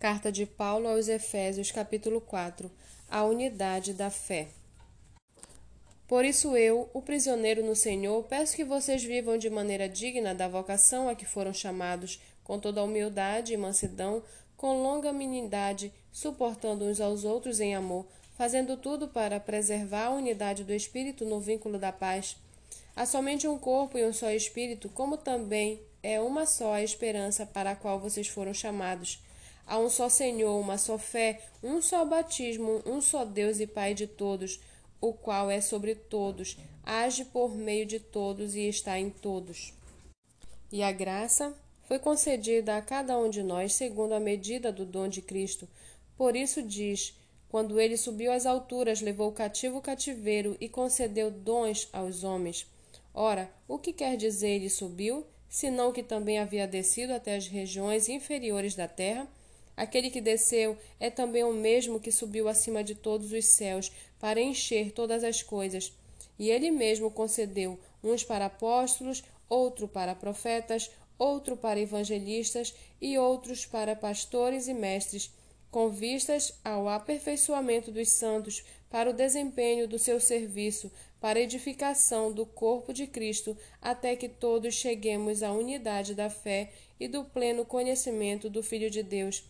Carta de Paulo aos Efésios, capítulo 4 A unidade da fé. Por isso eu, o prisioneiro no Senhor, peço que vocês vivam de maneira digna da vocação a que foram chamados, com toda humildade e mansidão, com longanimidade, suportando uns aos outros em amor, fazendo tudo para preservar a unidade do Espírito no vínculo da paz. Há somente um corpo e um só Espírito, como também é uma só a esperança para a qual vocês foram chamados. Há um só Senhor, uma só fé, um só batismo, um só Deus e Pai de todos, o qual é sobre todos, age por meio de todos e está em todos. E a graça foi concedida a cada um de nós segundo a medida do dom de Cristo. Por isso diz: quando ele subiu às alturas, levou cativo o cativeiro e concedeu dons aos homens. Ora, o que quer dizer ele subiu, senão que também havia descido até as regiões inferiores da terra? Aquele que desceu é também o mesmo que subiu acima de todos os céus para encher todas as coisas. E ele mesmo concedeu uns para apóstolos, outro para profetas, outro para evangelistas e outros para pastores e mestres, com vistas ao aperfeiçoamento dos santos, para o desempenho do seu serviço, para edificação do corpo de Cristo, até que todos cheguemos à unidade da fé e do pleno conhecimento do Filho de Deus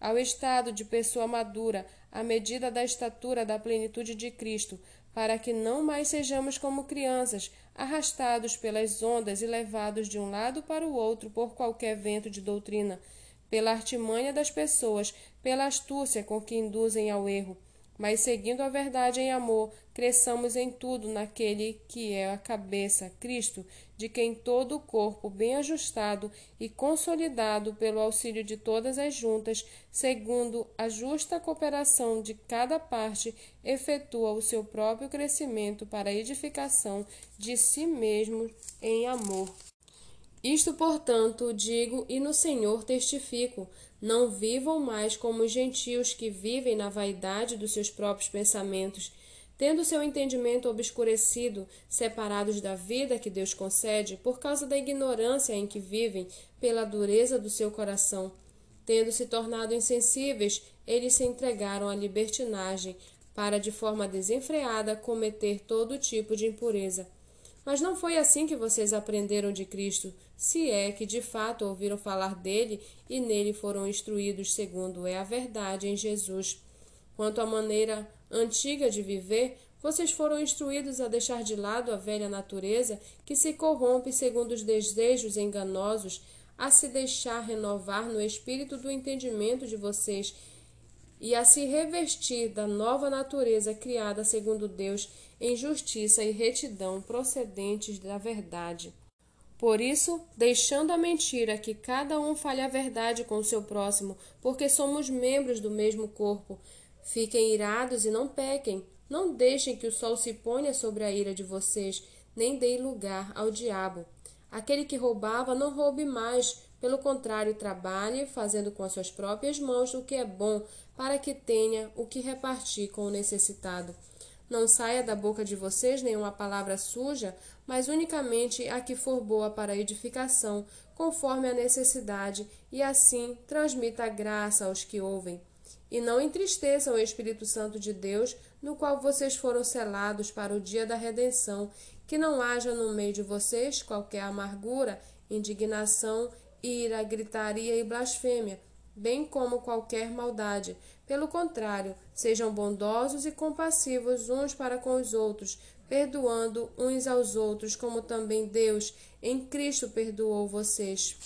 ao estado de pessoa madura, à medida da estatura da plenitude de Cristo, para que não mais sejamos como crianças, arrastados pelas ondas e levados de um lado para o outro por qualquer vento de doutrina, pela artimanha das pessoas, pela astúcia com que induzem ao erro mas seguindo a verdade em amor, cresçamos em tudo naquele que é a cabeça, Cristo, de quem todo o corpo, bem ajustado e consolidado pelo auxílio de todas as juntas, segundo a justa cooperação de cada parte, efetua o seu próprio crescimento para a edificação de si mesmo em amor. Isto, portanto, digo e no Senhor testifico: não vivam mais como os gentios que vivem na vaidade dos seus próprios pensamentos, tendo seu entendimento obscurecido, separados da vida que Deus concede por causa da ignorância em que vivem, pela dureza do seu coração. Tendo se tornado insensíveis, eles se entregaram à libertinagem, para de forma desenfreada cometer todo tipo de impureza. Mas não foi assim que vocês aprenderam de Cristo, se é que de fato ouviram falar dele e nele foram instruídos segundo é a verdade em Jesus. Quanto à maneira antiga de viver, vocês foram instruídos a deixar de lado a velha natureza que se corrompe segundo os desejos enganosos, a se deixar renovar no espírito do entendimento de vocês e a se revestir da nova natureza criada segundo Deus em justiça e retidão procedentes da verdade. Por isso, deixando a mentira, que cada um fale a verdade com o seu próximo, porque somos membros do mesmo corpo. Fiquem irados e não pequem. Não deixem que o sol se ponha sobre a ira de vocês, nem deem lugar ao diabo. Aquele que roubava, não roube mais, pelo contrário, trabalhe, fazendo com as suas próprias mãos o que é bom, para que tenha o que repartir com o necessitado. Não saia da boca de vocês nenhuma palavra suja, mas unicamente a que for boa para edificação, conforme a necessidade, e assim transmita a graça aos que ouvem. E não entristeçam o Espírito Santo de Deus, no qual vocês foram selados para o dia da redenção, que não haja no meio de vocês qualquer amargura, indignação, ira, gritaria e blasfêmia, bem como qualquer maldade. Pelo contrário, sejam bondosos e compassivos uns para com os outros, perdoando uns aos outros, como também Deus em Cristo perdoou vocês.